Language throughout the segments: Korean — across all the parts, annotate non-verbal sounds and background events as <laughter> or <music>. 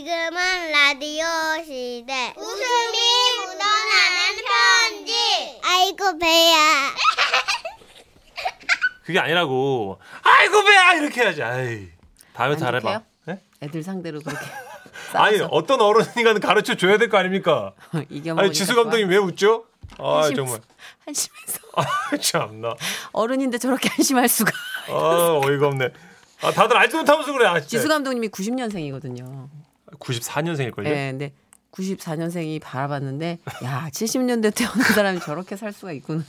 지금은 라디오 시대. 웃음이 묻어나는 편지. 아이고, 배야. <laughs> 그게 아니라고. 아이고 배야 이렇게 해야지. 아이. 다음에 안 잘해봐. 좋게요? 네? 애들 상대로 그렇게 <laughs> 아니 싸워서 어떤 어른이가 가르쳐 줘야 될 거 아닙니까? <laughs> 이겨먹으니까 아니 지수 감독님 왜 웃죠? 아 한심- 정말. 한심해서 아 참나. 어른인데 저렇게 한심할 수가. 아 어이가 없네. 아 다들 알지 못하면서 그래. 아, 진짜. 지수 감독님이 90년생이거든요. 94년생일 걸요. 네, 근데 94년생이 바라봤는데 야 70년대 태어난 사람이 저렇게 살 수가 있구나.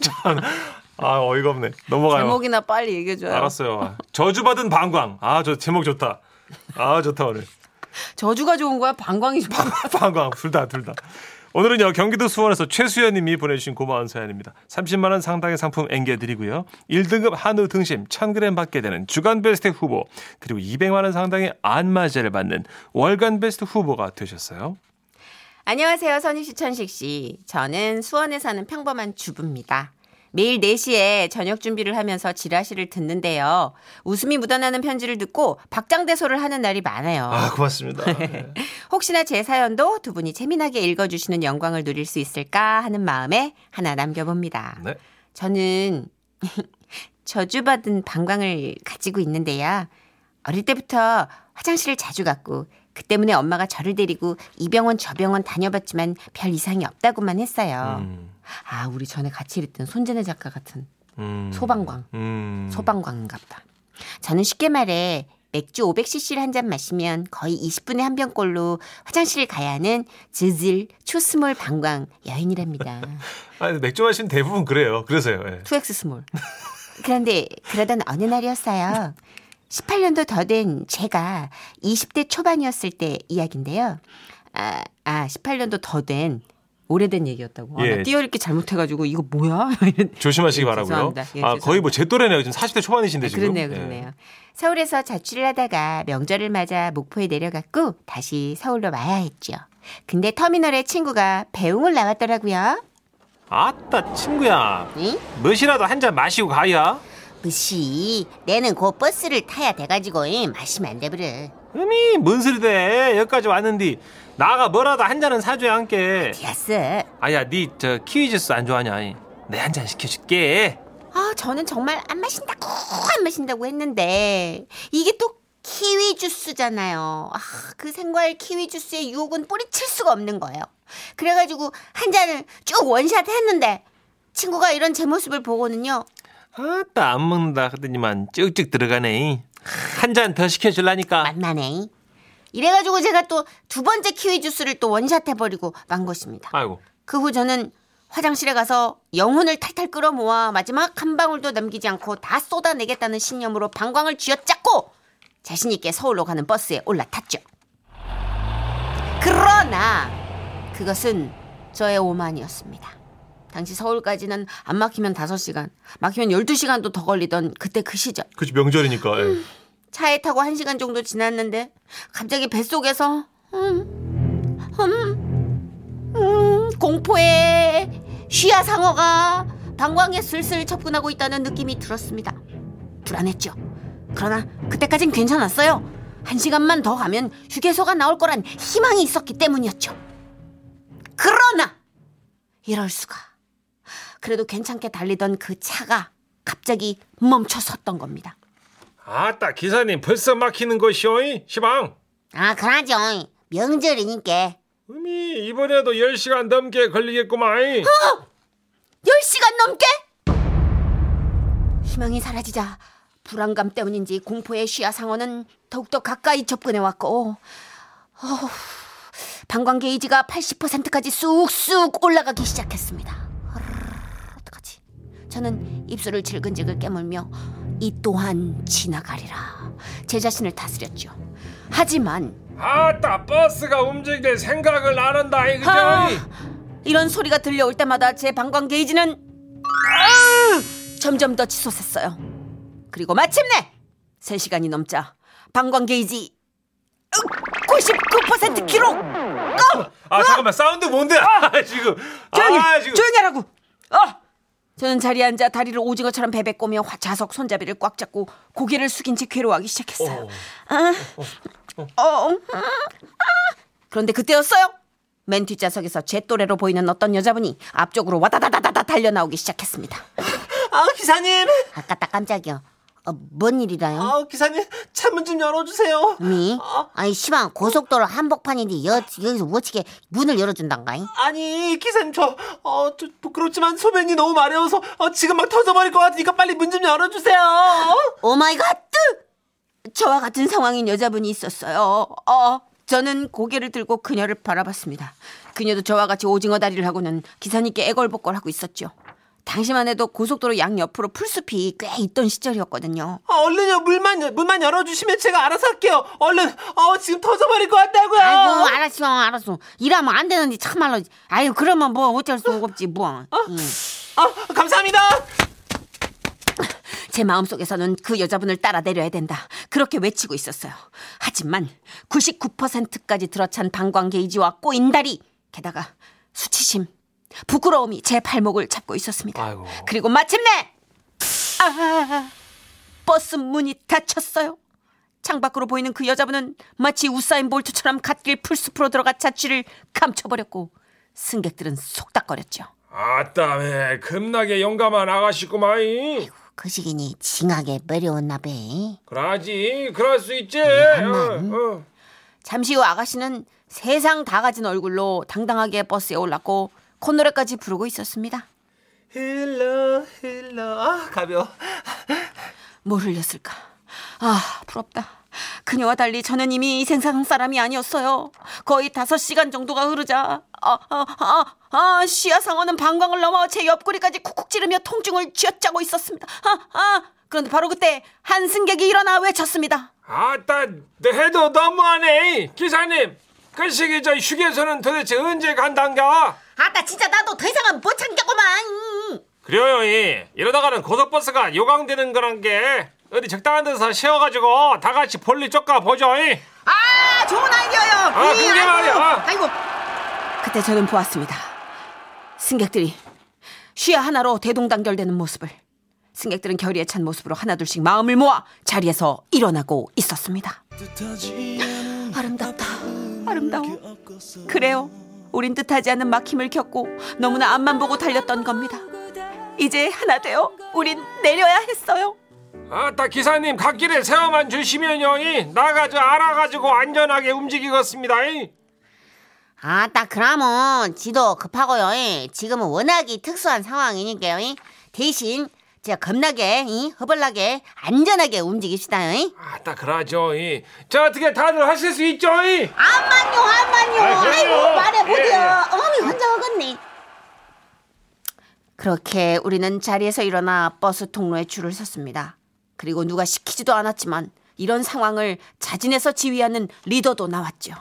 아 어이가 없네. 넘어가요. 제목이나 빨리 얘기해 줘요. 알았어요. 저주받은 방광. 아 저 제목 좋다. 아 좋다 오늘. 저주가 좋은 거야? 방광이 좋은 거야? 방광 둘 다 둘 다. 오늘은요 경기도 수원에서 최수연님이 보내주신 고마운 사연입니다. 30만 원 상당의 상품 앵겨드리고요. 1등급 한우 등심 1,000g 받게 되는 주간 베스트 후보 그리고 200만 원 상당의 안마제를 받는 월간 베스트 후보가 되셨어요. 안녕하세요, 선희 씨, 천식 씨. 저는 수원에 사는 평범한 주부입니다. 매일 4시에 저녁 준비를 하면서 지라시를 듣는데요. 웃음이 묻어나는 편지를 듣고 박장대소를 하는 날이 많아요. 아 고맙습니다. 네. <laughs> 혹시나 제 사연도 두 분이 재미나게 읽어주시는 영광을 누릴 수 있을까 하는 마음에 하나 남겨봅니다. 네. 저는 <laughs> 저주받은 방광을 가지고 있는데요. 어릴 때부터 화장실을 자주 갔고 그 때문에 엄마가 저를 데리고 이 병원 저 병원 다녀봤지만 별 이상이 없다고만 했어요. 음, 아 우리 전에 같이 일했던 손재네 작가 같은 음, 소방광 음. 소방광인가 보다. 저는 쉽게 말해 맥주 500cc를 한 잔 마시면 거의 20분에 한 병꼴로 화장실을 가야 하는 즈질 초스몰 방광 여인이랍니다. <laughs> 아니 맥주 마시는 대부분 그래요. 그래서요. 예. 2X small. 그런데 그러던 어느 날이었어요. 18년도 더 된 제가 20대 초반이었을 때 이야기인데요. 아, 아 18년도 더 된 오래된 얘기였다고. 아, 예. 나 띄어읽기 잘못해가지고 이거 뭐야? <laughs> 조심하시기 예, 바라고요. 예, 아 거의. 뭐 제 또래네요. 지금 40대 초반이신데 아, 지금. 그렇네요, 예. 그렇네요. 서울에서 자취를 하다가 명절을 맞아 목포에 내려갔고 다시 서울로 와야 했죠. 근데 터미널에 친구가 배웅을 나왔더라고요. 아따 친구야. 응? 몇이라도 한 잔 마시고 가야. 무시, 내는 곧 버스를 타야 돼가지고 잉, 마시면 안 돼버려. 음이 뭔 소리대 여기까지 왔는데 나가 뭐라도 한 잔은 사줘야 함께 됐어. 아야 니 저 키위 주스 안 좋아하냐 내 한 잔 시켜줄게 아, 저는 정말 안 마신다고 안 마신다고 했는데 이게 또 키위 주스잖아요. 아, 그 생과일 키위 주스의 유혹은 뿌리칠 수가 없는 거예요. 그래가지고 한 잔을 쭉 원샷 했는데 친구가 이런 제 모습을 보고는요. 아따 안 먹는다 하더니만 쭉쭉 들어가네 한 잔 더 시켜줄라니까 만만해. 이래가지고 제가 또 두 번째 키위 주스를 또 원샷 해버리고 만 것입니다. 아이고 그 후 저는 화장실에 가서 영혼을 탈탈 끌어모아 마지막 한 방울도 남기지 않고 다 쏟아내겠다는 신념으로 방광을 쥐어짰고 자신있게 서울로 가는 버스에 올라탔죠. 그러나 그것은 저의 오만이었습니다. 당시 서울까지는 안 막히면 5시간, 막히면 12시간도 더 걸리던 그때 그 시절. 그치 명절이니까 예. 차에 타고 1시간 정도 지났는데 갑자기 뱃속에서 음, 음, 음, 공포의 쉬야상어가 방광에 슬슬 접근하고 있다는 느낌이 들었습니다. 불안했죠. 그러나 그때까진 괜찮았어요. 한 시간만 더 가면 휴게소가 나올 거란 희망이 있었기 때문이었죠. 그러나 이럴 수가. 그래도 괜찮게 달리던 그 차가 갑자기 멈춰 섰던 겁니다. 아따 기사님 벌써 막히는 것이오 시방 아, 그러죠. 명절이니까. 음이 이번에도 10시간 넘게 걸리겠구만 10시간 넘게? 희망이 사라지자 불안감 때문인지 공포의 쉬야 상어는 더욱더 가까이 접근해 왔고 어후, 방광 게이지가 80%까지 쑥쑥 올라가기 시작했습니다. 저는 입술을 질근질근 깨물며 이 또한 지나가리라 제 자신을 다스렸죠. 하지만 아따 버스가 움직일 생각을 안 한다 이거죠 아, 이런 소리가 들려올 때마다 제 방광 게이지는 아, 점점 더 치솟았어요. 그리고 마침내 3시간이 넘자 방광 게이지 99% 기록! 아 잠깐만 사운드 뭔데 아, <laughs> 지금 조용히, 아 지금 조용히 하라고! 어! 저는 자리에 앉아 다리를 오징어처럼 베베꼬며 화- 좌석 손잡이를 꽉 잡고 고개를 숙인 채 괴로워하기 시작했어요. 아, 어, 음, 아, 그런데 그때였어요. 맨 뒷좌석에서 제 또래로 보이는 어떤 여자분이 앞쪽으로 와다다다다다 달려 나오기 시작했습니다. 아 기사님, 아까 딱 깜짝이야. 어, 뭔 일이라요? 아 기사님 창문 좀 열어주세요. 뭐? 어? 아니 시방 고속도로 한복판인데 여, 여기서 어떻게 문을 열어준단가잉? 아니 기사님 저 어, 저 부끄럽지만 소변이 너무 마려워서 어, 지금 막 터져버릴 것 같으니까 빨리 문 좀 열어주세요. Oh my God! 저와 같은 상황인 여자분이 있었어요. 어, 저는 고개를 들고 그녀를 바라봤습니다. 그녀도 저와 같이 오징어 다리를 하고는 기사님께 애걸복걸하고 있었죠. 당시만 해도 고속도로 양옆으로 풀숲이 꽤 있던 시절이었거든요. 아, 얼른요 물만 열- 문만 열어주시면 제가 알아서 할게요. 얼른 어 지금 터져버릴 것 같다고요. 아이고 알았어 알았어 일하면 안 되는데 참말로 아유 그러면 뭐 어쩔 수 없지 뭐 응. 아 감사합니다. 제 마음속에서는 그 여자분을 따라 내려야 된다 그렇게 외치고 있었어요 하지만 99%까지 들어찬 방광 게이지와 꼬인 다리 게다가 수치심 부끄러움이 제 발목을 잡고 있었습니다 아이고. 그리고 마침내 아 버스 문이 닫혔어요 창밖으로 보이는 그 여자분은 마치 우사인 볼트처럼 갓길 풀숲으로 들어가 자취를 감춰버렸고 승객들은 속닥거렸죠. 아따매 겁나게 용감한 아가씨구만. 그 시기니 징하게 매려웠나 봐. 그러지 그럴 수 있지. 암만. 어, 어. 잠시 후 아가씨는 세상 다 가진 얼굴로 당당하게 버스에 올랐고 콧노래까지 부르고 있었습니다. 힐러 힐러 아 가벼워. 뭘 흘렸을까? 아, 부럽다. 그녀와 달리 저는 이미 이 세상 사람이 아니었어요. 거의 다섯 시간 정도가 흐르자, 아, 아, 아, 아, 시야 상어는 방광을 넘어 제 옆구리까지 쿡쿡 찌르며 통증을 쥐어짜고 있었습니다. 아, 아, 그런데 바로 그때 한 승객이 일어나 외쳤습니다. 아따 해도 너무하네. 기사님 그 시기 저 휴게소는 도대체 언제 간단가? 아따, 진짜 나도 더 이상은 못 참겠구만. 그래요, 이. 이러다가는 고속버스가 요강되는 거란 게 어디 적당한 데서 세워가지고 다 같이 볼일 쫓가 보죠. 이. 아, 좋은 아이디어요. 아, 그게 말이야. 아. 아이고. 그때 저는 보았습니다. 승객들이 쉬야 하나로 대동단결되는 모습을. 승객들은 결의에 찬 모습으로 하나둘씩 마음을 모아 자리에서 일어나고 있었습니다. 아름답다. 아름다워. 그래요. 우린 뜻하지 않는 막힘을 겪고 너무나 앞만 보고 달렸던 겁니다. 이제 하나 되어 우린 내려야 했어요. 아따 기사님 갓길에 세워만 주시면요. 이. 나가 저 알아가지고 안전하게 움직이겠습니다. 이. 아따 그러면 지도 급하고요. 이. 지금은 워낙이 특수한 상황이니까요. 이. 대신 제가 겁나게 이, 허벌나게 안전하게 움직입시다. 이. 아따 그러죠. 이. 저 어떻게 다들 하실 수 있죠. 이. 암만요 암만요. 아, 그래요? 아이고 말해보죠. 예, 예. 어머니 혼자 먹었네. 그렇게 우리는 자리에서 일어나 버스 통로에 줄을 섰습니다. 그리고 누가 시키지도 않았지만 이런 상황을 자진해서 지휘하는 리더도 나왔죠.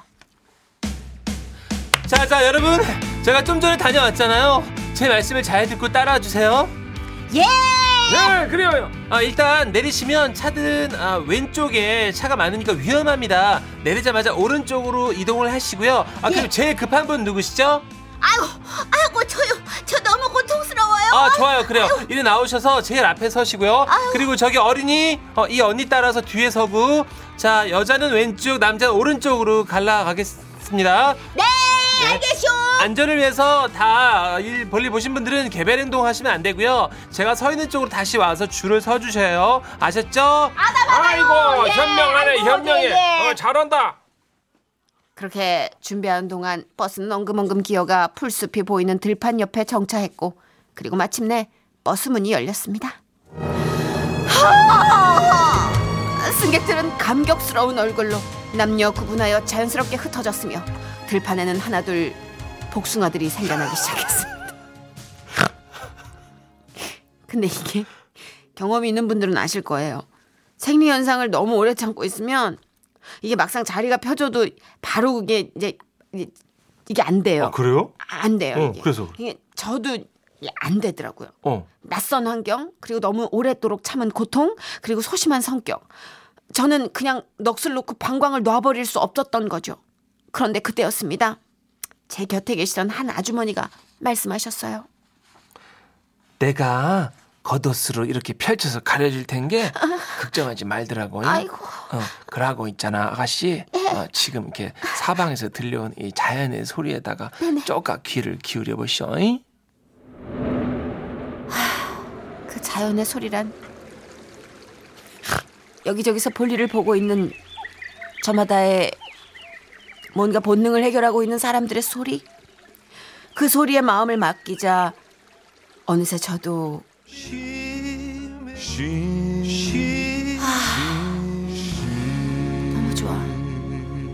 자, 자, 여러분. 제가 좀 전에 다녀왔잖아요. 제 말씀을 잘 듣고 따라와 주세요. 예. 네 그래요. 아, 일단 내리시면 차들은 아, 왼쪽에 차가 많으니까 위험합니다. 내리자마자 오른쪽으로 이동을 하시고요. 아, 그리고 제일 급한 분 누구시죠? 아이고 아이고 저요. 저 너무 고통스러워요. 아, 좋아요. 그래요. 이리 나오셔서 제일 앞에 서시고요. 그리고 저기 어린이, 어, 이 언니 따라서 뒤에 서고. 자, 여자는 왼쪽, 남자는 오른쪽으로 갈라가겠습니다. 네, 알겠쇼. 안전을 위해서 다일 볼일 보신 분들은 개별 행동 하시면 안 되고요. 제가 서 있는 쪽으로 다시 와서 줄을 서 주셔요. 아셨죠? 아이고 현명하네 아이고, 현명해. 예, 예. 어, 잘한다. 그렇게 준비하는 동안 버스는 엉금엉금 기어가 풀숲이 보이는 들판 옆에 정차했고 그리고 마침내 버스 문이 열렸습니다. 하! 승객들은 감격스러운 얼굴로 남녀 구분하여 자연스럽게 흩어졌으며 들판에는 하나둘 복숭아들이 생겨나기 시작했습니다. <laughs> 근데 이게 경험이 있는 분들은 아실 거예요. 생리 현상을 너무 오래 참고 있으면 이게 막상 자리가 펴져도 바로 그게 이제 이게- 안 돼요. 아 그래요? 안 돼요. 어, 이게. 그래서? 이게 저도 안 되더라고요. 어. 낯선 환경 그리고 너무 오랫도록 참은 고통 그리고 소심한 성격. 저는 그냥 넋을 놓고 방광을 놔버릴 수 없었던 거죠. 그런데 그때였습니다. 제 곁에 계시던 한 아주머니가 말씀하셨어요. 내가 겉옷으로 이렇게 펼쳐서 가려질 텐게 <laughs> 걱정하지 말더라고. 아이고. 어, 그러고 있잖아 아가씨. 어, 지금 이렇게 사방에서 들려온 이 자연의 소리에다가 쪼까 귀를 기울여 보시오. 잉? 그 자연의 소리란 여기저기서 볼일을 보고 있는 저마다의 뭔가 본능을 해결하고 있는 사람들의 소리 그 소리에 마음을 맡기자 어느새 저도 아, 너무 좋아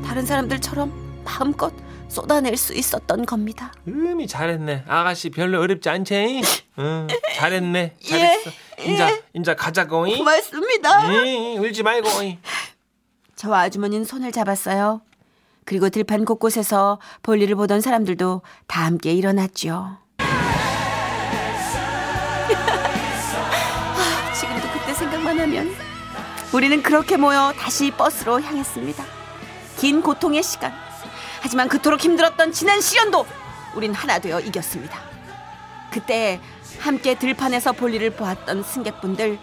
다른 사람들처럼 마음껏 쏟아낼 수 있었던 겁니다 음이 잘했네. 아가씨 별로 어렵지 않지? 응, 잘했네. <laughs> 잘했어. 인자, 인자 가자고. 잉? 고맙습니다 응, 울지 말고. 잉? <laughs> 저와 아주머니는 손을 잡았어요. 그리고 들판 곳곳에서 볼일을 보던 사람들도 다 함께 일어났죠. <laughs> 아, 지금도 그때 생각만 하면 우리는 그렇게 모여 다시 버스로 향했습니다. 긴 고통의 시간. 하지만 그토록 힘들었던 지난 시련도 우린 하나 되어 이겼습니다. 그때 함께 들판에서 볼일을 보았던 승객분들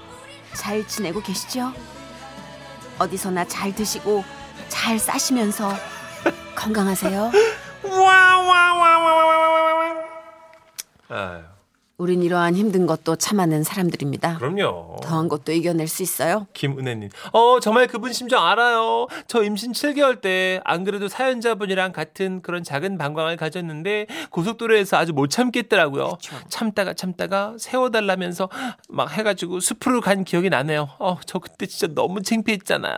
잘 지내고 계시죠? 어디서나 잘 드시고 잘 싸시면서 건강하세요. 우린 이러한 힘든 것도 참아낸 사람들입니다. 그럼요. 더한 것도 이겨낼 수 있어요. 김은혜님. 어, 정말 그분 심정 알아요. 저 임신 7개월 때 안 그래도 사연자분이랑 같은 그런 작은 방광을 가졌는데 고속도로에서 아주 못 참겠더라고요. 참다가 참다가 세워달라면서 막 해가지고 숲으로 간 기억이 나네요. 어, 저 그때 진짜 너무 창피했잖아요.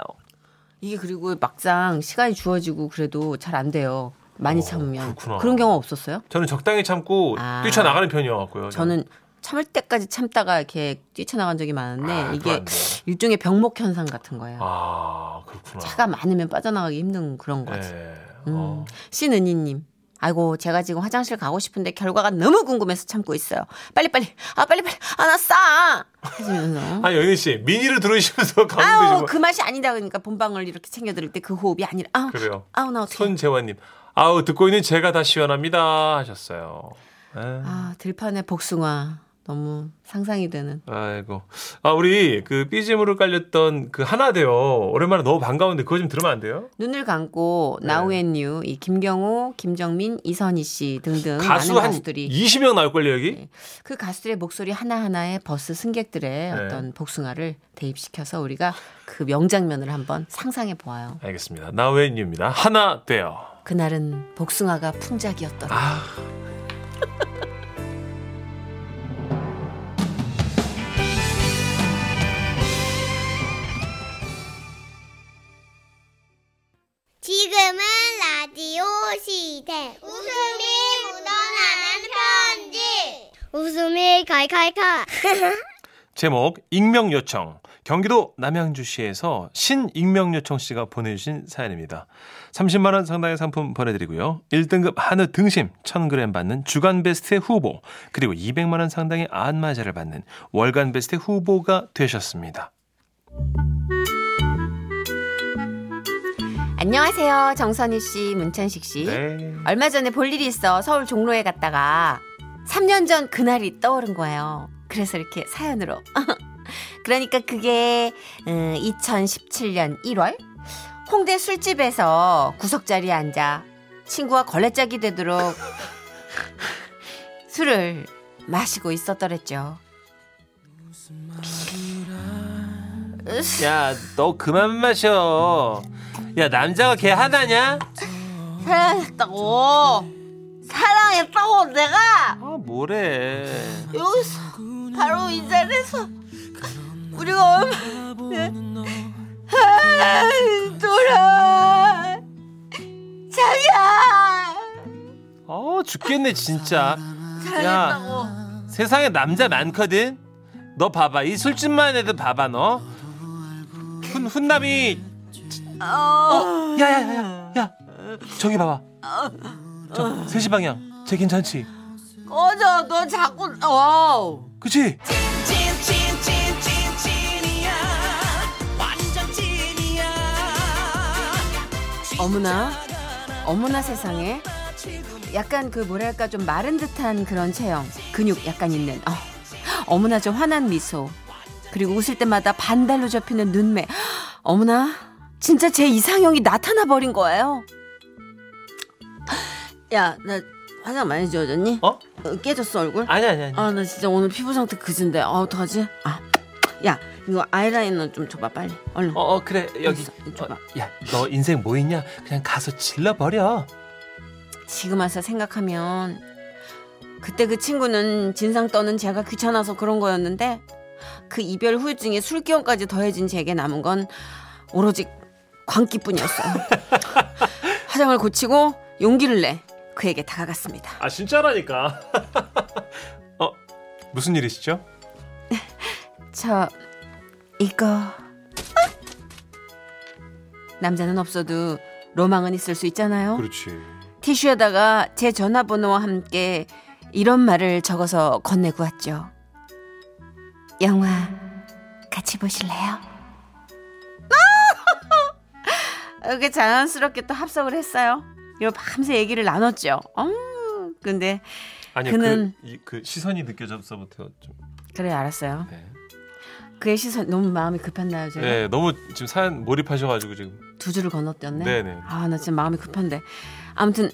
이게 그리고 막상 시간이 주어지고 그래도 잘 안 돼요. 많이 참으면 그렇구나. 그런 경우 없었어요? 저는 적당히 참고 아. 뛰쳐나가는 편이어갖고요. 저는 참을 때까지 참다가 이렇게 뛰쳐나간 적이 많은데 아, 이게. 일종의 병목 현상 같은 거예요. 아, 그렇구나. 차가 많으면 빠져나가기 힘든 그런 거지. 네. 음. 어. 신은희님. 아이고 제가 지금 화장실 가고 싶은데 결과가 너무 궁금해서 참고 있어요. 빨리 빨리 아 빨리 빨리 아나 싸. 하시면서 아, 연희 씨, 미니를 들으시면서 <laughs> 가면 아우. 그 맛이 아니다 그러니까 본방을 이렇게 챙겨 들을 때그 호흡이 아니라 아우 그래요. 아우 나 어떻게 손재환님. 아우, 듣고 있는 제가 다 시원합니다. 하셨어요. 에. 아 들판의 복숭아 너무 상상이 되는 아이고. 아, 우리 그 BGM으로 깔렸던 그 하나되어. 오랜만에 너무 반가운데 그거 좀 들으면 안 돼요? 눈을 감고 네. Now N New 이 김경호 김정민 이선희 씨 등등 가수 많은 한 가수들이 20명 나올 걸요, 여기? 그 가수들의 목소리 하나하나에 버스 승객들의 네. 어떤 복숭아를 대입시켜서 우리가 그 명장면을 한번 상상해 보아요. 알겠습니다. 나웨이입니다. 하나 돼요. 그날은 복숭아가 풍작이었더라. 아, <laughs> 칼칼칼. <laughs> 제목 익명 요청. 경기도 남양주시에서 신익명 요청 씨가 보내주신 사연입니다. 30만 원 상당의 상품 보내드리고요. 1등급 한우 등심 1,000g 받는 주간 베스트 후보 그리고 200만 원 상당의 안마자를 받는 월간 베스트 후보가 되셨습니다. 안녕하세요. 정선희 씨, 문천식 씨. 네. 얼마 전에 볼 일이 있어 서울 종로에 갔다가 3년 전 그날이 떠오른 거예요. 그래서 이렇게 사연으로. <laughs> 그러니까 그게 2017년 1월 홍대 술집에서 구석자리에 앉아 친구와 걸레짝이 되도록 <laughs> 술을 마시고 있었더랬죠. 야, 너 그만 마셔. 야, 남자가 걔 하나냐? <laughs> 사랑했다고 사랑했다고 내가 아, 뭐래. 여기서 바로 이 자리에서 우리가 얼마 아, 돌아 자기야 어, 죽겠네, 진짜. 사랑했다고 세상에 남자 많거든? 너 봐봐. 이 술집만 해도 봐봐, 너. 훈, 훈남이. 어, 야, 야, 야, 야, 야. 저기 봐봐. 저, 세시 방향. 쟤 괜찮지? 꺼져 너 자꾸 어 그치? 어머나 어머나 세상에 약간 그 뭐랄까 좀 마른 듯한 그런 체형 근육 약간 있는 어. 어머나 저 환한 미소. 그리고 웃을 때마다 반달로 접히는 눈매. 어머나 진짜 제 이상형이 나타나 버린 거예요. 야, 나 화장 많이 지워졌니? 어? 깨졌어 얼굴? 아니 아니 아니. 아, 나 진짜 오늘 피부 상태 그진데. 아, 어떡하지? 아, 야, 이거 아이라이너 좀 줘봐 빨리. 얼른. 어, 어 그래 여기. 있어, 줘봐. 어, 야, 너 인생 뭐 있냐? 그냥 가서 질러 버려. 지금 와서 생각하면 그때 그 친구는 진상 떠는 제가 귀찮아서 그런 거였는데 그 이별 후유증에 술기운까지 더해진 제게 남은 건 오로지 광기뿐이었어요. <laughs> 화장을 고치고 용기를 내 그에게 다가갔습니다. 아 진짜라니까. <laughs> 어 무슨 일이시죠? <laughs> 저 이거 남자는 없어도 로망은 있을 수 있잖아요. 그렇지. 티슈에다가 제 전화번호와 함께 이런 말을 적어서 건네고 왔죠. 영화 같이 보실래요? <laughs> 이렇게 자연스럽게 또 합석을 했어요. 그리고 밤새 얘기를 나눴죠. 어, 근데 아니 그는- 그, 이, 그 시선이 느껴져서부터 좀. 그래 알았어요. 네. 그의 시선 너무 마음이 급했나요, 제가? 네 너무 지금 사연 몰입하셔가지고 지금. 두 줄을 건너뛰었네. 네네. 아, 나 지금 마음이 급한데. 아무튼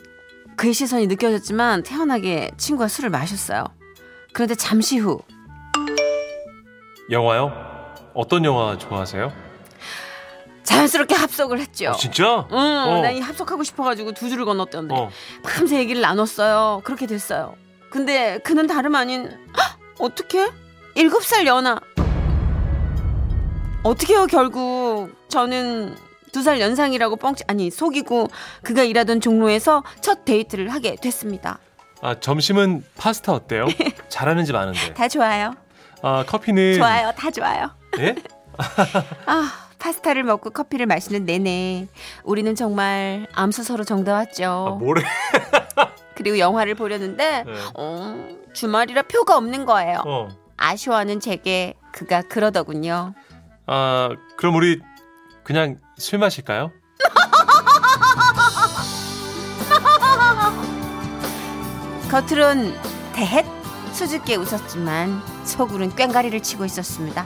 그의 시선이 느껴졌지만 태연하게 친구와 술을 마셨어요. 그런데 잠시 후 영화요? 어떤 영화 좋아하세요? 자연스럽게 합석을 했죠. 아, 진짜? 응, 어. 난이 합석하고 싶어가지고 두 줄을 건넜던데 어. 밤새 얘기를 나눴어요. 그렇게 됐어요. 근데 그는 다름 아닌 헉! 어떻게? 일곱 살 연하. 어떻게요 결국 저는 두 살 연상이라고 뻥치 아니 속이고 그가 일하던 종로에서 첫 데이트를 하게 됐습니다. 아 점심은 파스타 어때요? <laughs> 잘하는 집 아는데. 다 좋아요. 아 커피는. 좋아요. 다 좋아요. 예? <laughs> 아 파스타를 먹고 커피를 마시는 내내 우리는 정말 암수서로 정다왔죠. 아 뭐래? <laughs> 그리고 영화를 보려는데 네. 어, 주말이라 표가 없는 거예요. 어. 아쉬워하는 제게 그가 그러더군요. 아 그럼 우리 그냥 술 마실까요? <laughs> 겉으론 대헷 수줍게 웃었지만 속으론 꽹가리를 치고 있었습니다.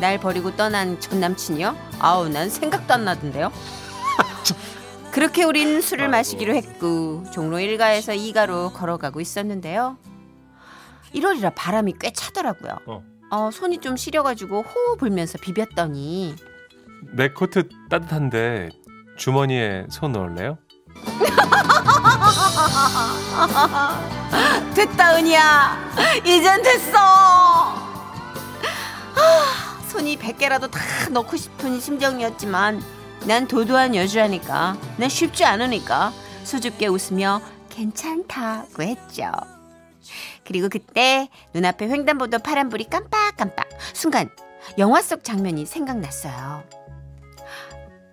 날 버리고 떠난 전 남친이요? 아우 난 생각도 안 나던데요. <laughs> 그렇게 우린 술을. 마시기로 했고 종로 1가에서 2가로 걸어가고 있었는데요. 1월이라 바람이 꽤 차더라고요. 어. 어, 손이 좀 시려가지고 호호 불면서 비볐더니 내 코트 따뜻한데 주머니에 손 넣을래요? <laughs> 됐다 은희야 이젠 됐어 아, 손이 100개라도 다 넣고 싶은 심정이었지만 난 도도한 여주라니까 난 쉽지 않으니까 수줍게 웃으며 괜찮다고 했죠 그리고 그때 눈앞에 횡단보도 파란불이 깜빡깜빡 순간 영화 속 장면이 생각났어요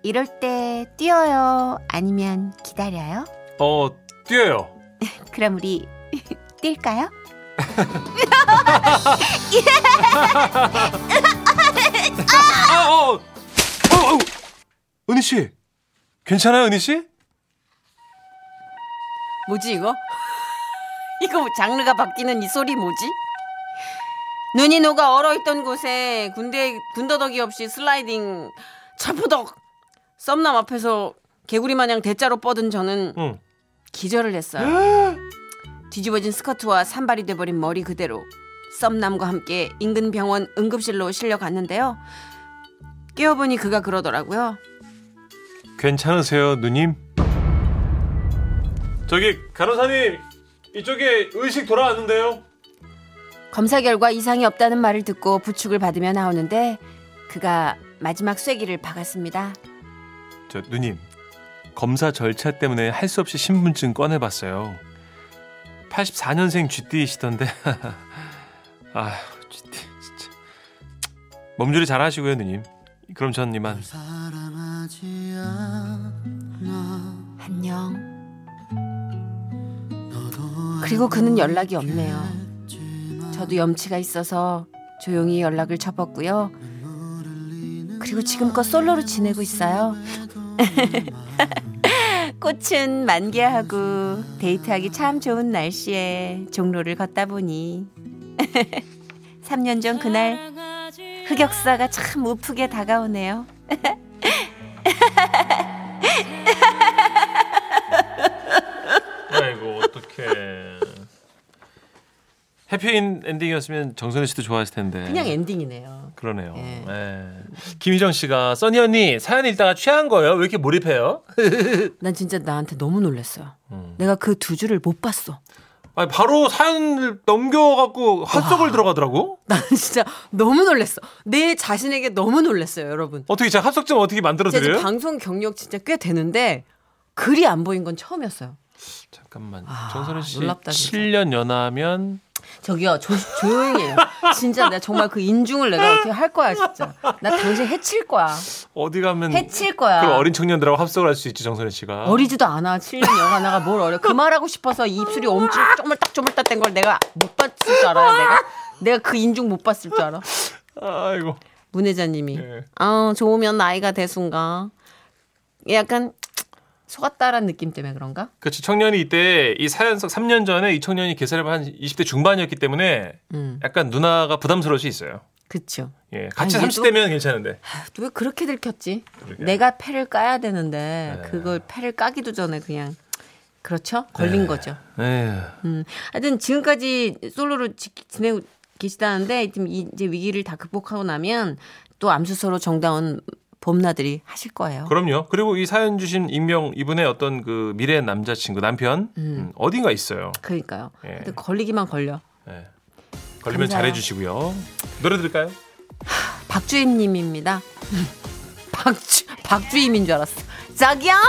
이럴 때 뛰어요 아니면 기다려요? 어 뛰어요. <laughs> 그럼 우리 <laughs> 뛸까요? 아, 어, 어, 어, 은희 씨, 괜찮아요, 은희 씨? 뭐지 이거? 이거 뭐 장르가 바뀌는 이 소리 뭐지? 눈이 녹아 얼어있던 곳에 군대 군더더기 없이 슬라이딩 철푸덕 썸남 앞에서 개구리 마냥 대자로 뻗은 저는 응. 기절을 했어요. <laughs> 뒤집어진 스커트와 산발이 돼버린 머리 그대로 썸남과 함께 인근 병원 응급실로 실려갔는데요. 깨어보니 그가 그러더라고요. 괜찮으세요, 누님? 저기 간호사님, 이쪽에 의식 돌아왔는데요. 검사 결과 이상이 없다는 말을 듣고 부축을 받으며 나오는데 그가 마지막 쐐기를 박았습니다. 저 누님, 검사 절차 때문에 할 수 없이 신분증 꺼내봤어요. 84년생 쥐띠이시던데. <laughs> 아, 쥐띠 진짜. 몸조리 잘 하시고요, 누님. 그럼 전 이만. 안녕. 그리고 그는 연락이 없네요. 저도 염치가 있어서 조용히 연락을 접었고요. 그리고 지금껏 솔로로 지내고 있어요. <laughs> 꽃은 만개하고 데이트하기 참 좋은 날씨에 종로를 걷다 보니 <laughs> 3년 전 그날 흑역사가 참 우프게 다가오네요. 아이고 어떡해. 해피 엔딩이었으면 정선혜 씨도 좋아했을 텐데. 그냥 엔딩이네요. 그러네요. 예. 예. 김희정 씨가 써니 언니 사연 읽다가 취한 거예요? 왜 이렇게 몰입해요? <laughs> 난 진짜 나한테 너무 놀랐어요. 음. 내가 그 두 줄을 못 봤어. 아니, 바로 사연을 넘겨갖고 핫속을 들어가더라고? 난 진짜 너무 놀랐어. 내 자신에게 너무 놀랐어요, 여러분. 어떻게 제가 합석 좀 어떻게 만들어 진짜 드려요? 방송 경력 진짜 꽤 되는데 글이 안 보인 건 처음이었어요. 잠깐만. 아, 정선혜 씨 놀랍다, 진짜. 7년 연하면 저기요, 조, 조용히 해요. 진짜 내가 정말 그 인중을 내가 어떻게 할 거야, 진짜. 나 당신 해칠 거야. 어디 가면 해칠 거야. 그 어린 청년들하고 합석을 할 수 있지 정선혜 씨가. 어리지도 않아. 7년 여가나가 뭘 어려. 그 말하고 싶어서 입술이 엄청 쪼물딱 쪼물딱 된 걸 내가 못 봤을 줄 알아요, 내가? 내가 그 인중 못 봤을 줄 알아. 아이고. 문혜자님이. 예. 아, 좋으면 나이가 대순가. 약간 속았다란 느낌 때문에 그런가? 그렇지 청년이 이때 이 사연 속 3년 전에 이 청년이 계산을 한 20대 중반이었기 때문에 음, 약간 누나가 부담스러울 수 있어요. 그쵸. 예, 같이 아니, 30대면 괜찮은데. 또왜 그렇게 들켰지? 그러게. 내가 패를 까야 되는데 네. 그걸 패를 까기도 전에 그냥 그렇죠? 걸린 거죠. 에휴. 음. 하여튼 지금까지 솔로로 지, 지내고 계시다는데 이제 위기를 다 극복하고 나면 또 암수서로 정다운 봄나들이 하실 거예요. 그럼요. 그리고 이 사연 주신 익명 이분의 어떤 그 미래 남자친구 남편 음, 어딘가 있어요. 그러니까요. 예. 하여튼 걸리기만 걸려. 예. 걸리면 감사해요. 잘해주시고요. 노래 들을까요? 박주임님입니다. <laughs> 박주 박주임인 줄 알았어. 자기야